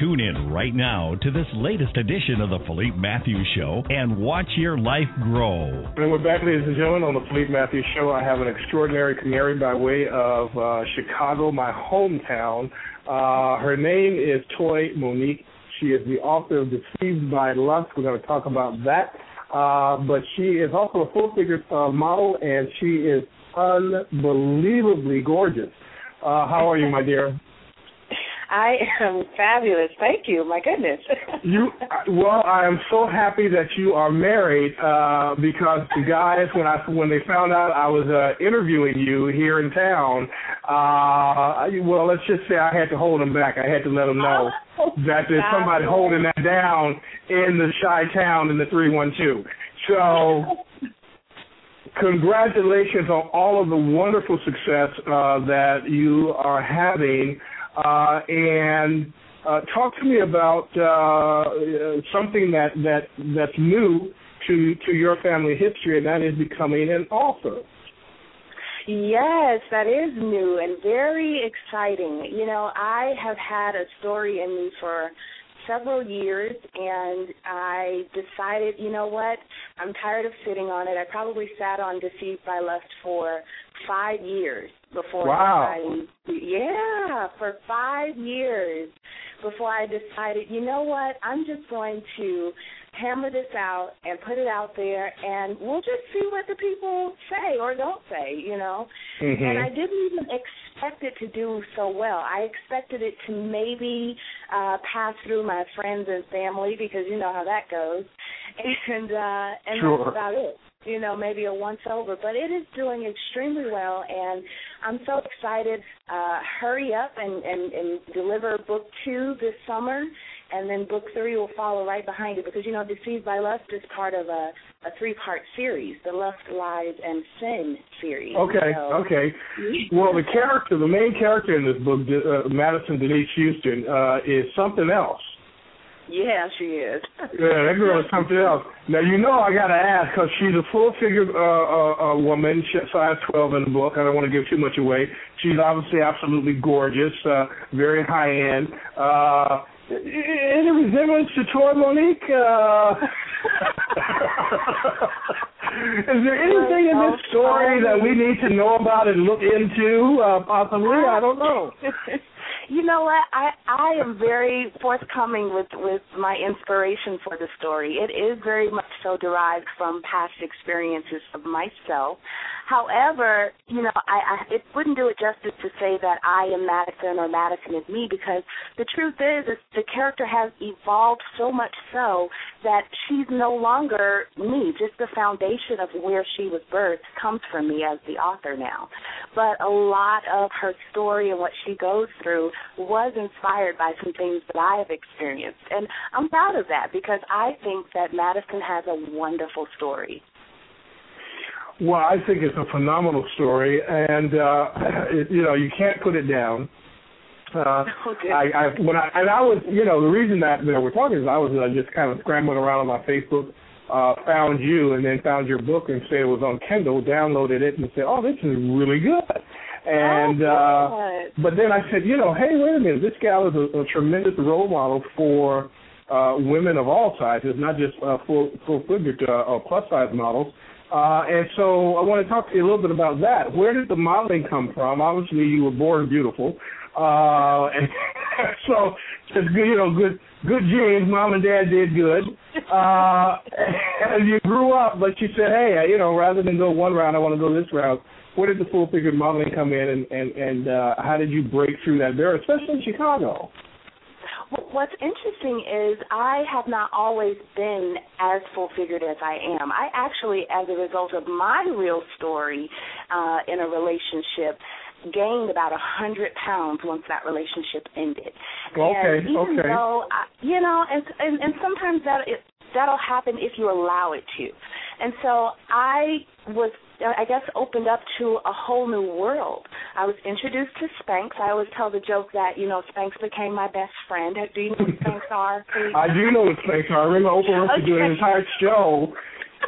Tune in right now to this latest edition of the Philippe Matthews Show and watch your life grow. And we're back, ladies and gentlemen, on the Philippe Matthews Show. I have an extraordinary canary by way of uh, Chicago, my hometown. Uh, her name is Toy Monique. She is the author of Deceived by Lust. We're going to talk about that. Uh, but she is also a full figure uh, model, and she is unbelievably gorgeous. Uh, how are you, my dear? I am fabulous. Thank you. My goodness. you well, I am so happy that you are married uh because the guys when I when they found out I was uh interviewing you here in town, uh well, let's just say I had to hold them back. I had to let them know that there's somebody holding that down in the shy town in the 312. So congratulations on all of the wonderful success uh, that you are having uh, and uh, talk to me about uh, something that, that that's new to to your family history, and that is becoming an author. Yes, that is new and very exciting. You know, I have had a story in me for several years and I decided, you know what, I'm tired of sitting on it. I probably sat on Deceived by Lust for five years before wow. I yeah, for five years before I decided, you know what, I'm just going to hammer this out and put it out there and we'll just see what the people say or don't say, you know. Mm-hmm. And I didn't even expect it to do so well. I expected it to maybe uh pass through my friends and family because you know how that goes. And uh and sure. that's about it you know, maybe a once over, but it is doing extremely well, and I'm so excited. Uh, hurry up and, and, and deliver book two this summer, and then book three will follow right behind it because, you know, Deceived by Lust is part of a, a three part series, the Lust, Lies, and Sin series. Okay, so, okay. well, the character, the main character in this book, uh, Madison Denise Houston, uh, is something else. Yeah, she is. yeah, that girl is something else. Now you know I gotta ask because she's a full figure uh, uh, uh, woman, size twelve in the book. I don't want to give too much away. She's obviously absolutely gorgeous, uh, very high end. Uh, any resemblance to Toy Monique? Uh, is there anything in this story that we need to know about and look into? Uh, possibly, I don't know. you know what? I i am very forthcoming with with my inspiration for the story. It is very much so derived from past experiences of myself however you know i, I it wouldn't do it justice to say that i am madison or madison is me because the truth is is the character has evolved so much so that she's no longer me just the foundation of where she was birthed comes from me as the author now but a lot of her story and what she goes through was inspired by some things that I have experienced. And I'm proud of that because I think that Madison has a wonderful story. Well, I think it's a phenomenal story, and uh, it, you know you can't put it down. Uh, okay. I, I when I and I was you know the reason that know, we're talking is I was uh, just kind of scrambling around on my Facebook, uh, found you, and then found your book and said it was on Kindle, downloaded it, and said, oh, this is really good. And oh, uh, but then I said, you know, hey, wait a minute, this gal is a, a tremendous role model for uh, women of all sizes, not just uh, full full figured uh, or plus size models. Uh, and so I want to talk to you a little bit about that. Where did the modeling come from? Obviously, you were born beautiful, uh, and so it's good, you know, good good genes. Mom and dad did good. Uh, and you grew up, but you said, hey, you know, rather than go one round, I want to go this round. where did the full figure modeling come in, and and and uh, how did you break through that barrier, especially in Chicago? What's interesting is I have not always been as full figured as I am. I actually, as a result of my real story uh, in a relationship, gained about a hundred pounds once that relationship ended. Okay, and even okay. Though I, you know, and, and and sometimes that it, that'll happen if you allow it to. And so I was I guess opened up to a whole new world. I was introduced to Spanx. I always tell the joke that you know Spanx became my best friend. Do you know what Spanx are? I do know what Spanx are. I remember Oprah Winfrey okay. doing an entire show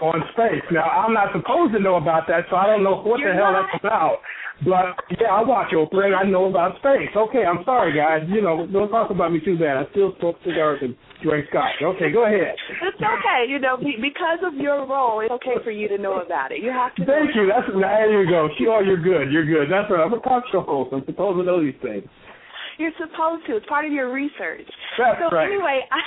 on Spanx. Now I'm not supposed to know about that, so I don't know what You're the hell not. that's about. But yeah, I watch Oprah and I know about Spanx. Okay, I'm sorry guys. You know, don't talk about me too bad. I still smoke cigars and drink scotch. Okay, go ahead. It's okay. You know, because of your role, it's okay for you to know about it. You have to. Thank you. That's there you go. Oh, you're good. You're good. That's right. I'm a talk show host. I'm supposed to know these things. You're supposed to. It's part of your research. So right. anyway, I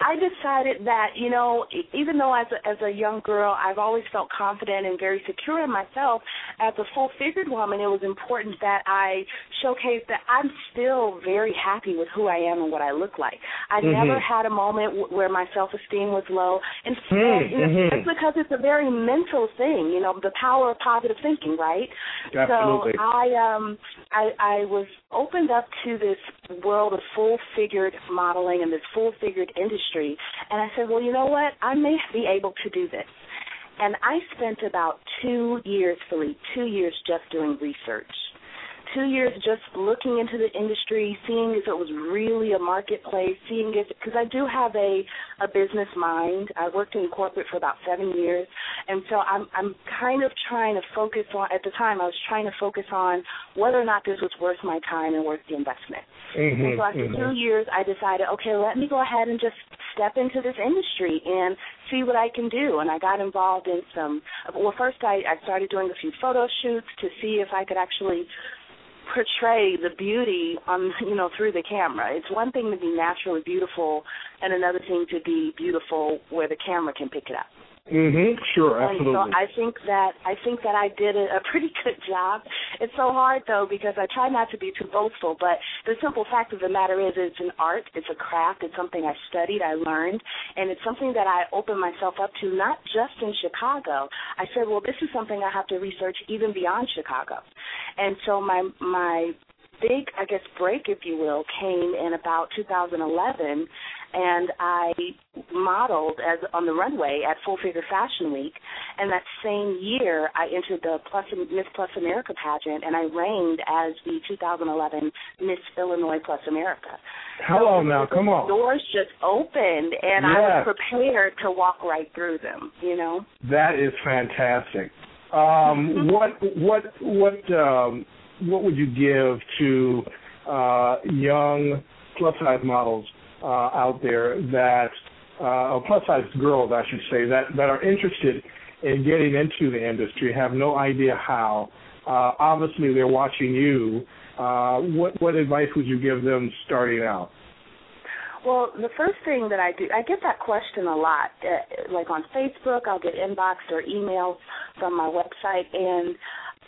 I decided that you know, even though as a, as a young girl, I've always felt confident and very secure in myself. As a full figured woman, it was important that I showcase that I'm still very happy with who I am and what I look like. I mm-hmm. never had a moment w- where my self esteem was low, and mm-hmm. you know, it's because it's a very mental thing. You know, the power of positive thinking, right? Absolutely. So I um I I was opened up to this world of full figured modeling and this full figured industry and I said, Well, you know what? I may be able to do this. And I spent about two years, Philippe, two years just doing research two years just looking into the industry, seeing if it was really a marketplace, seeing if because I do have a a business mind. I worked in corporate for about seven years, and so I'm I'm kind of trying to focus on. At the time, I was trying to focus on whether or not this was worth my time and worth the investment. Mm-hmm, and so after mm-hmm. two years, I decided, okay, let me go ahead and just step into this industry and see what I can do. And I got involved in some. Well, first I, I started doing a few photo shoots to see if I could actually portray the beauty on you know through the camera. It's one thing to be naturally beautiful, and another thing to be beautiful where the camera can pick it up. Mhm. Sure, absolutely. And so I think that I think that I did a, a pretty good job. It's so hard though because I try not to be too boastful, but the simple fact of the matter is it's an art, it's a craft, it's something I studied, I learned, and it's something that I opened myself up to not just in Chicago. I said, well, this is something I have to research even beyond Chicago. And so my my big, I guess, break, if you will, came in about 2011 and I modeled as on the runway at Full Figure Fashion Week. And that same year, I entered the Plus Miss Plus America pageant, and I reigned as the 2011 Miss Illinois Plus America. Hello so now, come on. Doors just opened, and yes. I was prepared to walk right through them. You know. That is fantastic. Um, what what what um, what would you give to uh, young plus size models uh, out there that, uh, plus size girls, I should say, that, that are interested in getting into the industry, have no idea how. Uh, obviously, they're watching you. Uh, what, what advice would you give them starting out? Well, the first thing that I do, I get that question a lot. Uh, like on Facebook, I'll get inboxed or emails from my website, and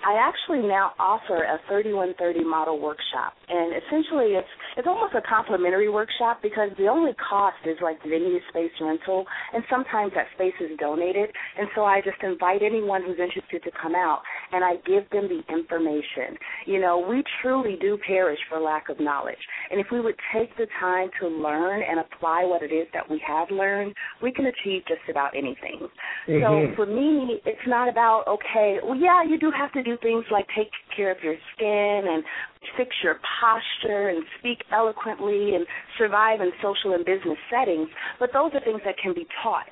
I actually now offer a 3130 model workshop, and essentially it's it's almost a complimentary workshop because the only cost is like venue space rental, and sometimes that space is donated, and so I just invite anyone who's interested to come out, and I give them the information. You know, we truly do perish for lack of knowledge, and if we would take the time to learn and apply what it is that we have learned, we can achieve just about anything. Mm-hmm. So for me, it's not about okay, well, yeah, you do have to do things like take care of your skin and fix your posture and speak eloquently and survive in social and business settings, but those are things that can be taught.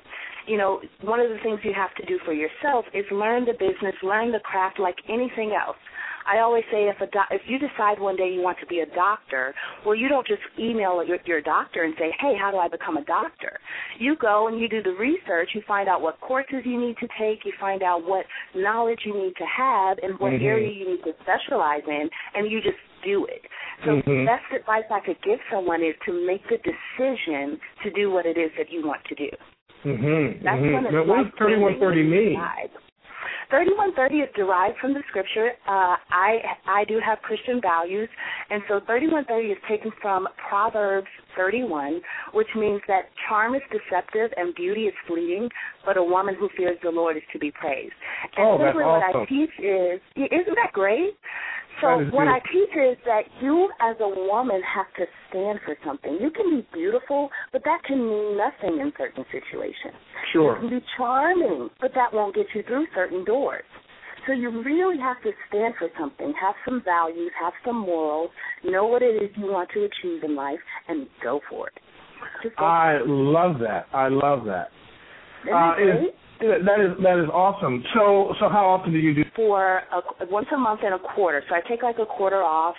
You know, one of the things you have to do for yourself is learn the business, learn the craft like anything else. I always say if a do- if you decide one day you want to be a doctor, well, you don't just email your, your doctor and say, "Hey, how do I become a doctor?" You go and you do the research. You find out what courses you need to take. You find out what knowledge you need to have and what mm-hmm. area you need to specialize in, and you just do it. So mm-hmm. the best advice I could give someone is to make the decision to do what it is that you want to do. Mm-hmm. That's mm-hmm. when it's now, what does thirty one thirty mean? 3130 is derived from the scripture. Uh, I I do have Christian values, and so 3130 is taken from Proverbs 31, which means that charm is deceptive and beauty is fleeting, but a woman who fears the Lord is to be praised. And oh, that's awesome. what I teach is, isn't that great? So what I teach is that you as a woman have to stand for something. You can be beautiful, but that can mean nothing in certain situations. Sure. You can be charming, but that won't get you through certain doors. So you really have to stand for something, have some values, have some morals, know what it is you want to achieve in life, and go for it. Go I for it. love that. I love that. Uh, is, that is that is awesome. So so how often do you do? For a, once a month and a quarter. So I take like a quarter off,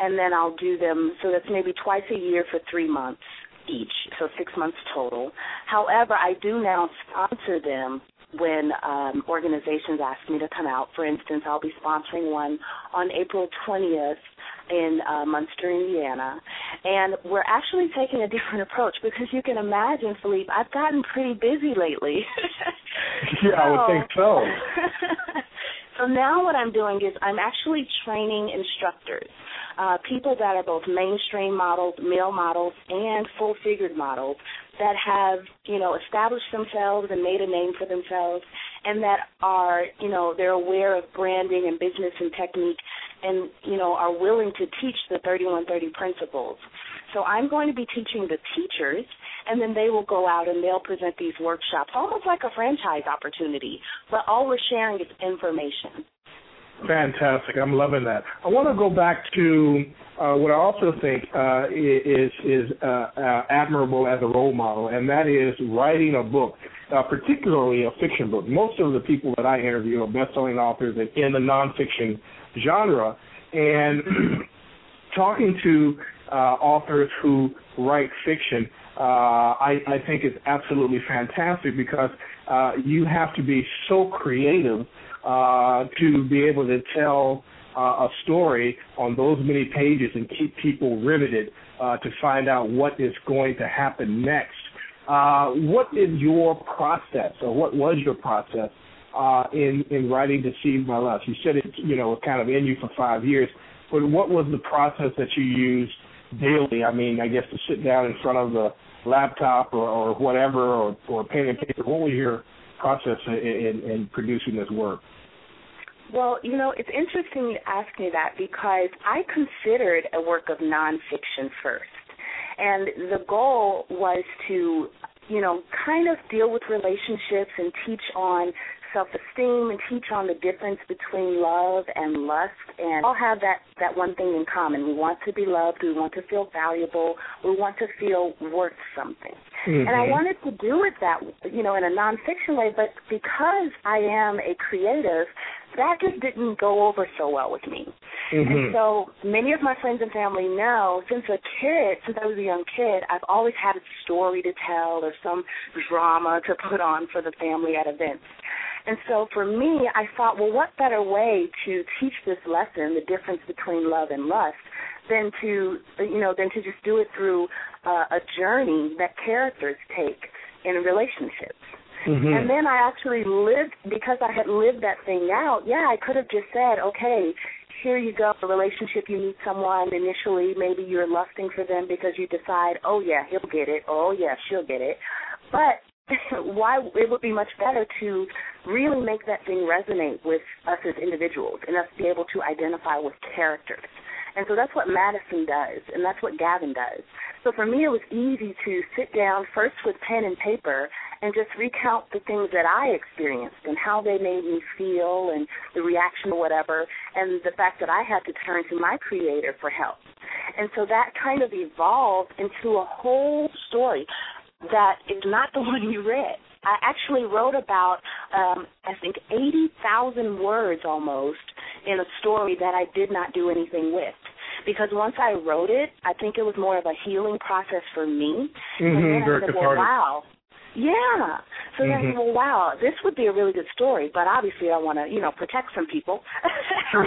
and then I'll do them. So that's maybe twice a year for three months each. So six months total. However, I do now sponsor them when um, organizations ask me to come out. For instance, I'll be sponsoring one on April 20th in uh, Munster, Indiana. And we're actually taking a different approach because you can imagine, Philippe, I've gotten pretty busy lately. yeah, so, I would think so. so now what I'm doing is I'm actually training instructors uh, people that are both mainstream models, male models, and full figured models that have, you know, established themselves and made a name for themselves and that are, you know, they're aware of branding and business and technique and, you know, are willing to teach the 3130 principles. So I'm going to be teaching the teachers and then they will go out and they'll present these workshops almost like a franchise opportunity, but all we're sharing is information. Fantastic. I'm loving that. I want to go back to uh, what I also think uh, is is uh, uh, admirable as a role model, and that is writing a book, uh, particularly a fiction book. Most of the people that I interview are best-selling authors in the nonfiction genre, and talking to uh, authors who write fiction, I, I think is absolutely fantastic because you have to be so creative uh, to be able to tell uh, a story on those many pages and keep people riveted uh, to find out what is going to happen next. Uh, what is your process, or what was your process uh, in in writing "Deceived by Lust"? You said it, you know, kind of in you for five years, but what was the process that you used daily? I mean, I guess to sit down in front of the laptop or, or whatever, or, or pen and paper. What was your process in, in, in producing this work? Well, you know, it's interesting you ask me that because I considered a work of nonfiction first. And the goal was to, you know, kind of deal with relationships and teach on self-esteem and teach on the difference between love and lust and all have that that one thing in common we want to be loved we want to feel valuable we want to feel worth something mm-hmm. and i wanted to do it that you know in a nonfiction way but because i am a creative that just didn't go over so well with me. Mm-hmm. And so many of my friends and family know since a kid, since I was a young kid, I've always had a story to tell or some drama to put on for the family at events. And so for me, I thought, well, what better way to teach this lesson, the difference between love and lust, than to, you know, than to just do it through uh, a journey that characters take in relationships. Mm-hmm. And then I actually lived because I had lived that thing out. Yeah, I could have just said, okay, here you go, a relationship. You meet someone initially, maybe you're lusting for them because you decide, oh yeah, he'll get it. Oh yeah, she'll get it. But why it would be much better to really make that thing resonate with us as individuals and us be able to identify with characters. And so that's what Madison does, and that's what Gavin does. So for me, it was easy to sit down first with pen and paper and just recount the things that I experienced and how they made me feel and the reaction or whatever, and the fact that I had to turn to my creator for help. And so that kind of evolved into a whole story that is not the one you read. I actually wrote about, um, I think, 80,000 words almost in a story that I did not do anything with. Because once I wrote it, I think it was more of a healing process for me. Mm-hmm, and then I said, well, wow. Yeah. So mm-hmm. then, well, wow, this would be a really good story, but obviously I want to, you know, protect some people. so,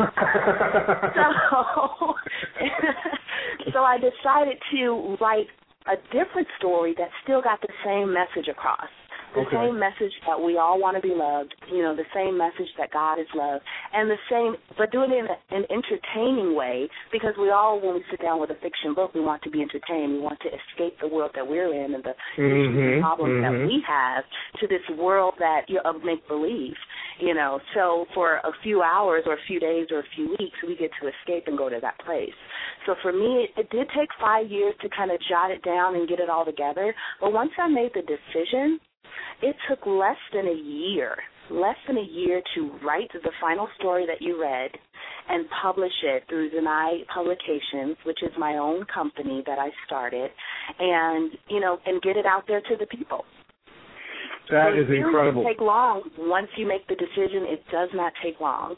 so I decided to write a different story that still got the same message across. The okay. same message that we all want to be loved, you know, the same message that God is love, and the same, but doing it in an entertaining way because we all, when we sit down with a fiction book, we want to be entertained. We want to escape the world that we're in and the mm-hmm, problems mm-hmm. that we have to this world that you know, of make believe. You know, so for a few hours or a few days or a few weeks, we get to escape and go to that place. So for me, it, it did take five years to kind of jot it down and get it all together. But once I made the decision, it took less than a year less than a year to write the final story that you read and publish it through Zanai Publications, which is my own company that I started, and you know, and get it out there to the people. That so is it incredible. Doesn't take long. Once you make the decision, it does not take long.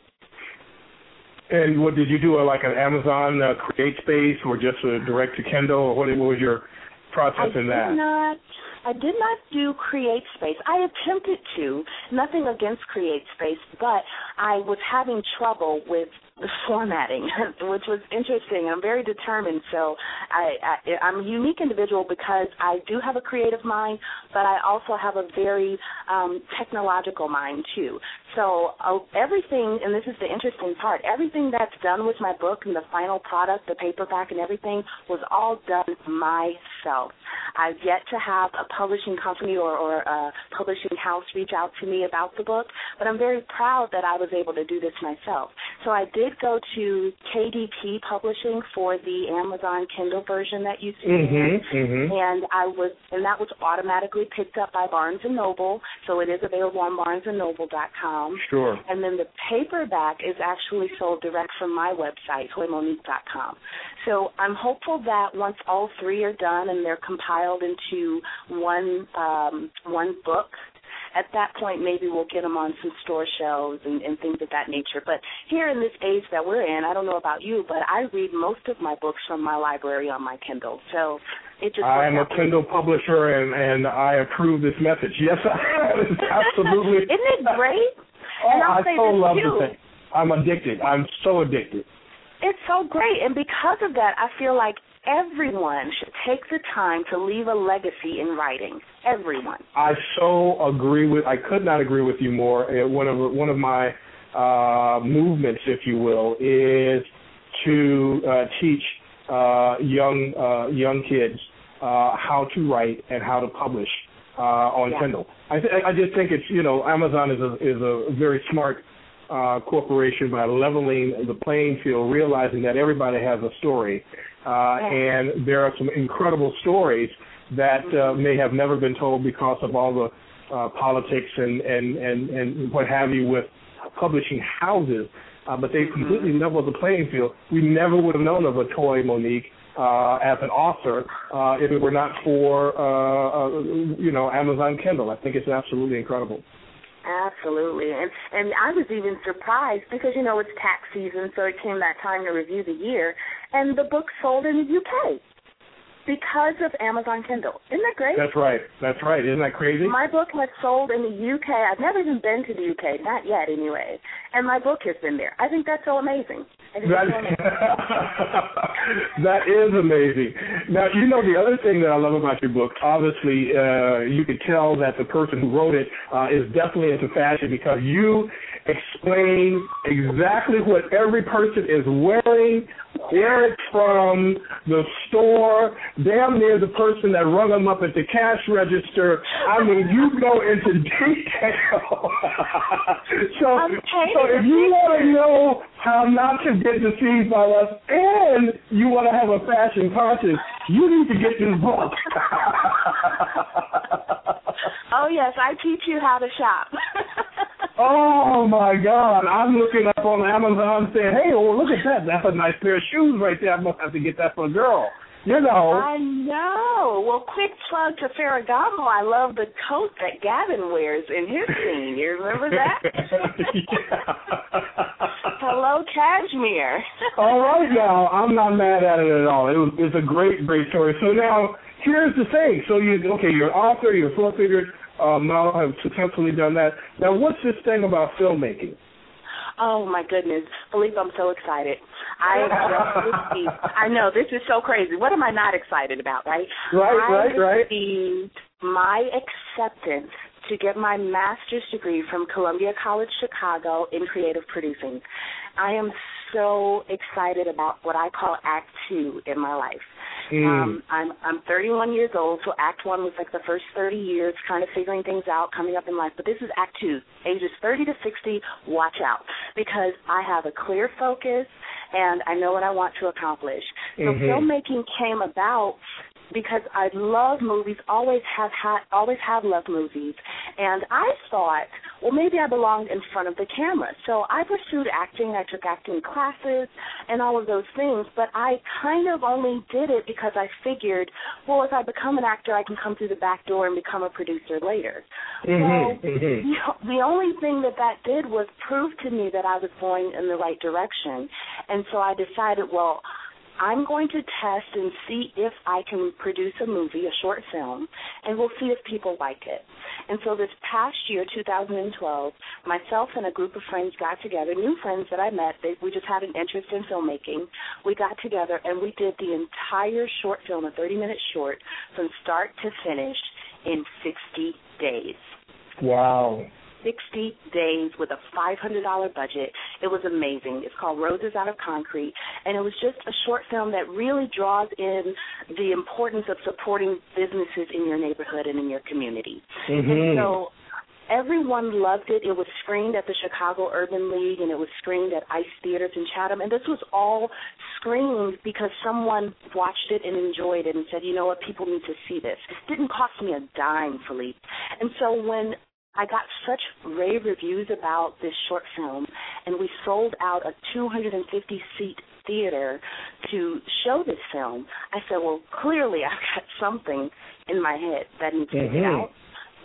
And what did you do? Like an Amazon uh, Create Space, or just a direct to Kindle, or what, what was your process I in that? Did not, I did not do Create Space. I attempted to. Nothing against Create Space, but I was having trouble with the formatting, which was interesting. I'm very determined, so I, I I'm a unique individual because I do have a creative mind, but I also have a very um, technological mind too. So uh, everything, and this is the interesting part, everything that's done with my book and the final product, the paperback and everything, was all done myself. I've yet to have a publishing company or, or a publishing house reach out to me about the book, but I'm very proud that I was able to do this myself. So I did go to KDP Publishing for the Amazon Kindle version that you see, mm-hmm, mm-hmm. and I was, and that was automatically picked up by Barnes and Noble, so it is available on BarnesandNoble.com. Sure. And then the paperback is actually sold direct from my website, toymonique.com. So I'm hopeful that once all three are done and they're compiled into one um, one book, at that point maybe we'll get them on some store shelves and, and things of that nature. But here in this age that we're in, I don't know about you, but I read most of my books from my library on my Kindle. So it just I am a. Kindle publisher, and and I approve this message. Yes, absolutely. Isn't it great? Oh, and I'll I say so this love too. the thing. I'm addicted. I'm so addicted. It's so great. And because of that, I feel like everyone should take the time to leave a legacy in writing. Everyone. I so agree with. I could not agree with you more. One of one of my uh, movements, if you will, is to uh, teach uh, young uh, young kids uh, how to write and how to publish uh, on Yeah. Kindle. I th- I just think it's you know Amazon is a is a very smart uh, corporation by leveling the playing field, realizing that everybody has a story, uh, and there are some incredible stories that uh, may have never been told because of all the uh, politics and, and, and, and what have you with publishing houses. Uh, but they completely leveled the playing field. We never would have known of a toy Monique uh, as an author uh, if it were not for uh, uh, you know Amazon Kindle. I think it's absolutely incredible. Absolutely. And and I was even surprised because you know it's tax season, so it came that time to review the year, and the book sold in the UK because of Amazon Kindle. Isn't that great? That's right. That's right. Isn't that crazy? My book has sold in the UK. I've never even been to the UK, not yet anyway. And my book has been there. I think that's so amazing. That, that's so amazing. that is amazing. Now, you know, the other thing that I love about your book, obviously, uh, you could tell that the person who wrote it uh, is definitely into fashion because you explain exactly what every person is wearing, where it's from, the store, damn near the person that rung them up at the cash register. I mean, you go into detail. so, I'm so if you want to know how not to get deceived by us and you want to have a fashion conscience, you need to get this book. oh yes, I teach you how to shop. Oh my God! I'm looking up on Amazon saying, "Hey, oh look at that! That's a nice pair of shoes right there. I must have to get that for a girl." You know. I know. Well, quick plug to Ferragamo. I love the coat that Gavin wears in his scene. You remember that? Hello, Cashmere. all right, now I'm not mad at it at all. It was it's a great, great story. So now here's the thing. So you okay? You're an author. You're a full figured uh, model. Have successfully done that. Now, what's this thing about filmmaking? Oh my goodness, Philippe, I'm so excited. I just. I know this is so crazy. What am I not excited about, right? Right, I right, right. received my acceptance to get my master's degree from Columbia College Chicago in creative producing. I am so excited about what I call Act Two in my life. Mm. Um, I'm I'm 31 years old, so Act One was like the first 30 years, kind of figuring things out, coming up in life. But this is Act Two, ages 30 to 60. Watch out, because I have a clear focus and I know what I want to accomplish. So mm-hmm. filmmaking came about because I love movies, always have had, always have loved movies, and I thought, well, maybe I belonged in front of the camera. So I pursued acting. I took acting classes and all of those things, but I kind of only did it because I figured, well, if I become an actor, I can come through the back door and become a producer later. Mm-hmm. So mm-hmm. The, the only thing that that did was prove to me that I was going in the right direction, and so I decided, well. I'm going to test and see if I can produce a movie, a short film, and we'll see if people like it. And so this past year, 2012, myself and a group of friends got together, new friends that I met. They, we just had an interest in filmmaking. We got together and we did the entire short film, a 30-minute short, from start to finish in 60 days. Wow. 60 days with a $500 budget. It was amazing. It's called Roses Out of Concrete, and it was just a short film that really draws in the importance of supporting businesses in your neighborhood and in your community. Mm-hmm. And so everyone loved it. It was screened at the Chicago Urban League and it was screened at Ice Theaters in Chatham. And this was all screened because someone watched it and enjoyed it and said, you know what, people need to see this. It didn't cost me a dime, Philippe. And so when I got such rave reviews about this short film, and we sold out a 250 seat theater to show this film. I said, well, clearly I've got something in my head that needs mm-hmm. to get out,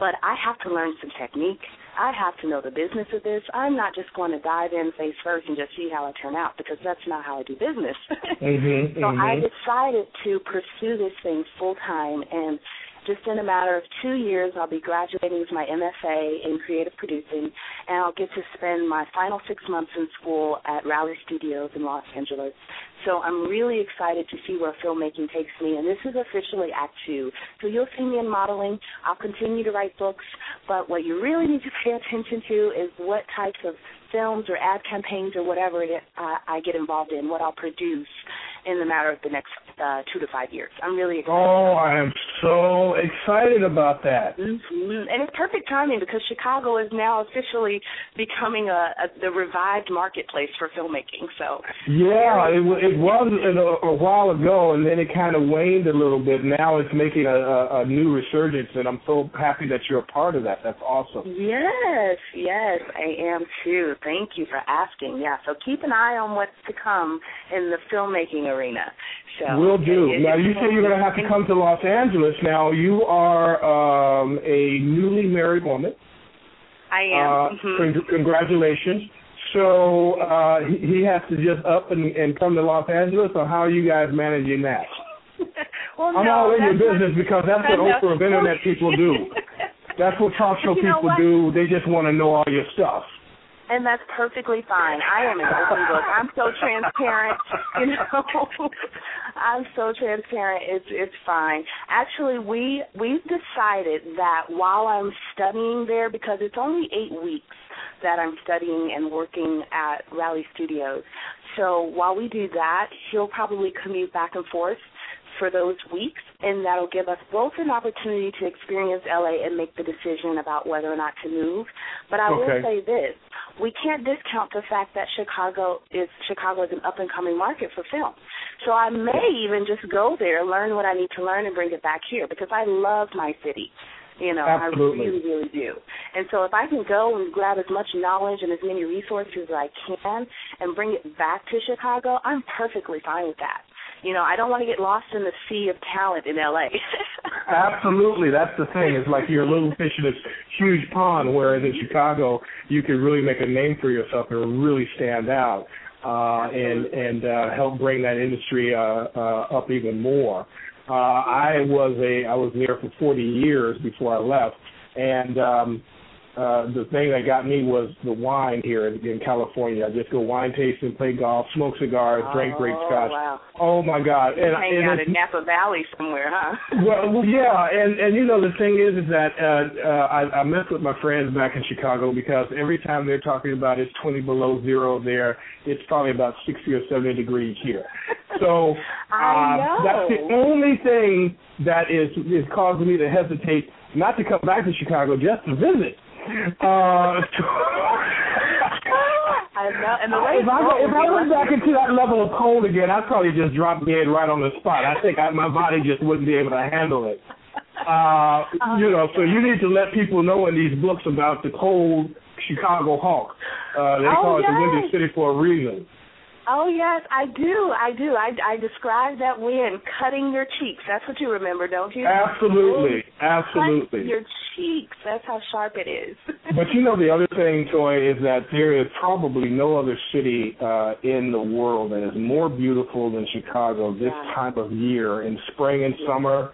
but I have to learn some technique. I have to know the business of this. I'm not just going to dive in face first and just see how I turn out because that's not how I do business. mm-hmm, so mm-hmm. I decided to pursue this thing full time and just in a matter of two years, I'll be graduating with my MFA in creative producing, and I'll get to spend my final six months in school at Raleigh Studios in Los Angeles. So I'm really excited to see where filmmaking takes me, and this is officially Act Two. So you'll see me in modeling. I'll continue to write books, but what you really need to pay attention to is what types of films or ad campaigns or whatever uh, I get involved in, what I'll produce in the matter of the next uh, two to five years. I'm really excited. Oh, I am so excited about that. Mm-hmm. And it's perfect timing because Chicago is now officially becoming a, a the revived marketplace for filmmaking. So yeah, it, it was a, a while ago, and then it kind of waned a little bit. Now it's making a, a, a new resurgence, and I'm so happy that you're a part of that. That's awesome. Yes, yes, I am too. Thank you for asking. Yeah, so keep an eye on what's to come in the filmmaking arena. So Will do. It, now you say you're going to have to come to Los Angeles. Now you are um, a newly married woman. I am. Uh, mm-hmm. Congratulations. So uh, he, he has to just up and, and come to Los Angeles, or how are you guys managing that? well, I'm no, all in your business because that's what Oprah of Internet people do. That's what talk show people do. They just want to know all your stuff and that's perfectly fine. I am an open book. I'm so transparent, you know. I'm so transparent. It's it's fine. Actually, we we've decided that while I'm studying there, because it's only eight weeks that I'm studying and working at Raleigh Studios. So while we do that, he'll probably commute back and forth for those weeks, and that'll give us both an opportunity to experience LA and make the decision about whether or not to move. But I okay. will say this: we can't discount the fact that Chicago is Chicago is an up and coming market for film. So I may even just go there, learn what I need to learn, and bring it back here because I love my city. You know, Absolutely. I really, really do. And so if I can go and grab as much knowledge and as many resources as I can and bring it back to Chicago, I'm perfectly fine with that. You know, I don't want to get lost in the sea of talent in LA. Absolutely, that's the thing. It's like you're a little fish in this huge pond, whereas in Chicago you can really make a name for yourself and really stand out uh, and and uh, help bring that industry uh, uh, up even more. Uh, I was a I was there for 40 years before I left, and um, uh, the thing that got me was the wine here in, in California. I just go wine tasting, play golf, smoke cigars, drink great Oh, scotch. wow. Oh my God! And, Hang and out in Napa Valley somewhere, huh? well, well, yeah, and and you know the thing is, is that uh, uh, I, I mess with my friends back in Chicago because every time they're talking about it's 20 below zero there, it's probably about 60 or 70 degrees here. So uh, that's the only thing that is is causing me to hesitate not to come back to Chicago just to visit. Uh, I know, and the way if I, if I went back into that level of cold again, I'd probably just drop dead right on the spot. I think I, my body just wouldn't be able to handle it. Uh, you know, so you need to let people know in these books about the cold Chicago Hawk. Uh, they Oh, call it the Windy. City for a reason. Oh yes, I do. I do. I I describe that wind cutting your cheeks. That's what you remember, don't you? Absolutely, Cut absolutely. your cheeks. That's how sharp it is. But you know the other thing, Toy, is that there is probably no other city uh, in the world that is more beautiful than Chicago this Yeah. time of year in spring and summer.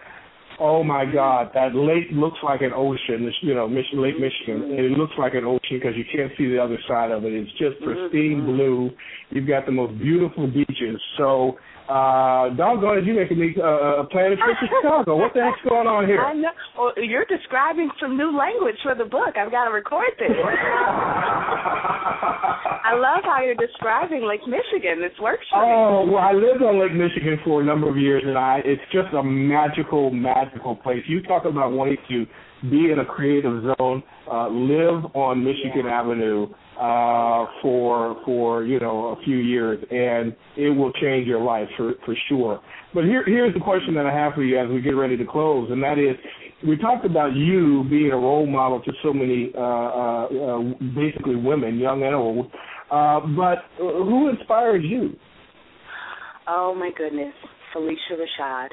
Oh my God, that lake looks like an ocean. this- You know, Lake mm-hmm. Michigan. And it looks like an ocean because you can't see the other side of it. It's just mm-hmm. pristine mm-hmm. blue. You've got the most beautiful beaches. So, uh, doggone it, you making me uh, a plan trip to Chicago. What the heck's going on here? I know. Well, you're describing some new language for the book. I've got to record this. I love how you're describing Lake Michigan. This works for me. Oh well, I lived on Lake Michigan for a number of years, and I it's just a magical, magical place. You talk about wanting to be in a creative zone, uh, live on Michigan Avenue uh, for for you know a few years, and it will change your life for for sure. But here here's the question that I have for you as we get ready to close, and that is. We talked about you being a role model to so many, uh, uh, uh, basically women, young and old. Uh, but who inspires you? Oh my goodness, Phylicia Rashad.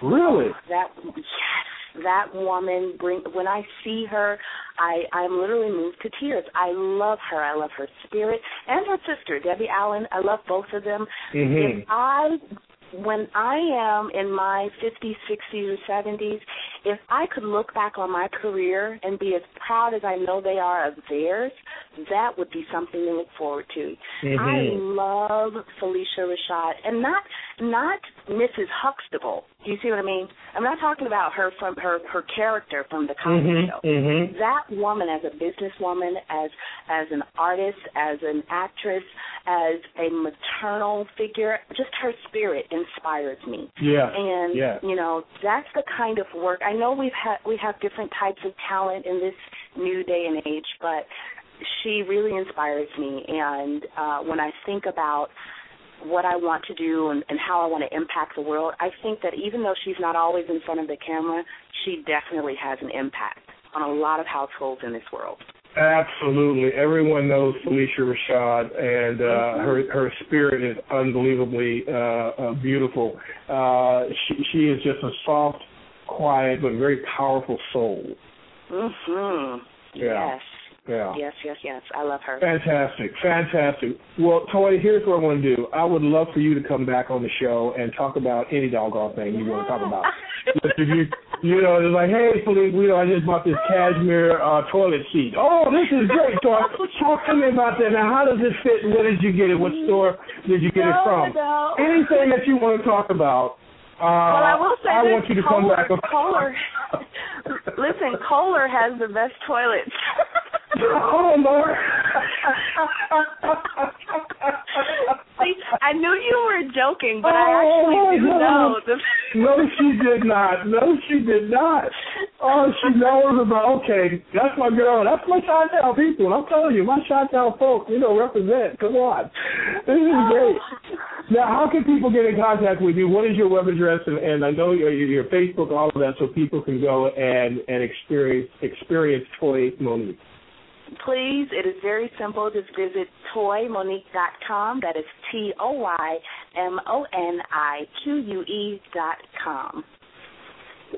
Really? That yes, that woman bring when I see her, I I'm literally moved to tears. I love her. I love her spirit and her sister Debbie Allen. I love both of them. Mm-hmm. If I when I am in my 50s, 60s, or 70s, if I could look back on my career and be as proud as I know they are of theirs, that would be something to look forward to. Mhm. I love Phylicia Rashad, and not not Mrs. Huxtable. Do you see what I mean? I'm not talking about her from her her character from the Cosby Mhm. Show. Mhm. That woman, as a businesswoman, as as an artist, as an actress, as a maternal figure, just her spirit inspires me. Yeah. And yeah. you know, that's the kind of work. I know we've had we have different types of talent in this new day and age, but she really inspires me. And uh, when I think about what I want to do and, and how I want to impact the world, I think that even though she's not always in front of the camera, she definitely has an impact on a lot of households in this world. Absolutely. Everyone knows Phylicia Rashad, and uh, her her spirit is unbelievably uh, uh, beautiful. Uh, she she is just a soft, quiet, but very powerful soul. Mhm. Yeah. Yes. Yeah. Yes, yes, yes. I love her. Fantastic, fantastic. Well, Toy, here's what I want to do. I would love for you to come back on the show and talk about any doggone thing you want to talk about. You, you know, it's like, hey, Philippe, you know, I just bought this cashmere uh, toilet seat. Oh, this is great. Toy, talk to me about that. Now, how does it fit? Where did you get it? What store did you get it from? no. Anything that you want to talk about. Uh, Well, I will say I this: want you to come Kohler, back. Kohler, listen, Kohler has the best toilets. Oh Lord. See, I knew you were joking, but I Oh, actually do no. know the. No, she did not. No, she did not. Oh, she knows about. Okay, that's my girl. That's my Chantel people. I'm telling you, my Chantel folks. You know, represent. Come on, this is great. Now, how can people get in contact with you? What is your web address? And, and I know your, your Facebook, all of that, so people can go and and experience experience Toy Monique. Please, it is very simple. Just visit toymonique.com. That is T O Y M O N I Q U E dot com.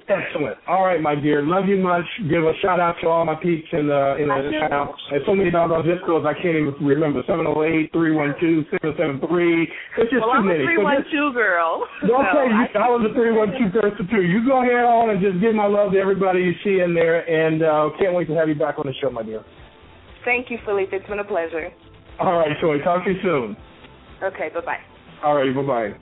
Excellent. All right, my dear. Love you much. Give a shout out to all my peeps in the in the town. There's so many doggone zip codes I can't even remember. Seven oh eight, three one two, seven seven three. It's just well, too I'm many. a three one two girl. Okay, so you, I, I was a three one two person too. You go ahead on and just give my love to everybody you see in there, and uh, can't wait to have you back on the show, my dear. Thank you, Philippe. It's been a pleasure. All right, Joy. Talk to you soon. Okay. Bye bye. All right. Bye bye.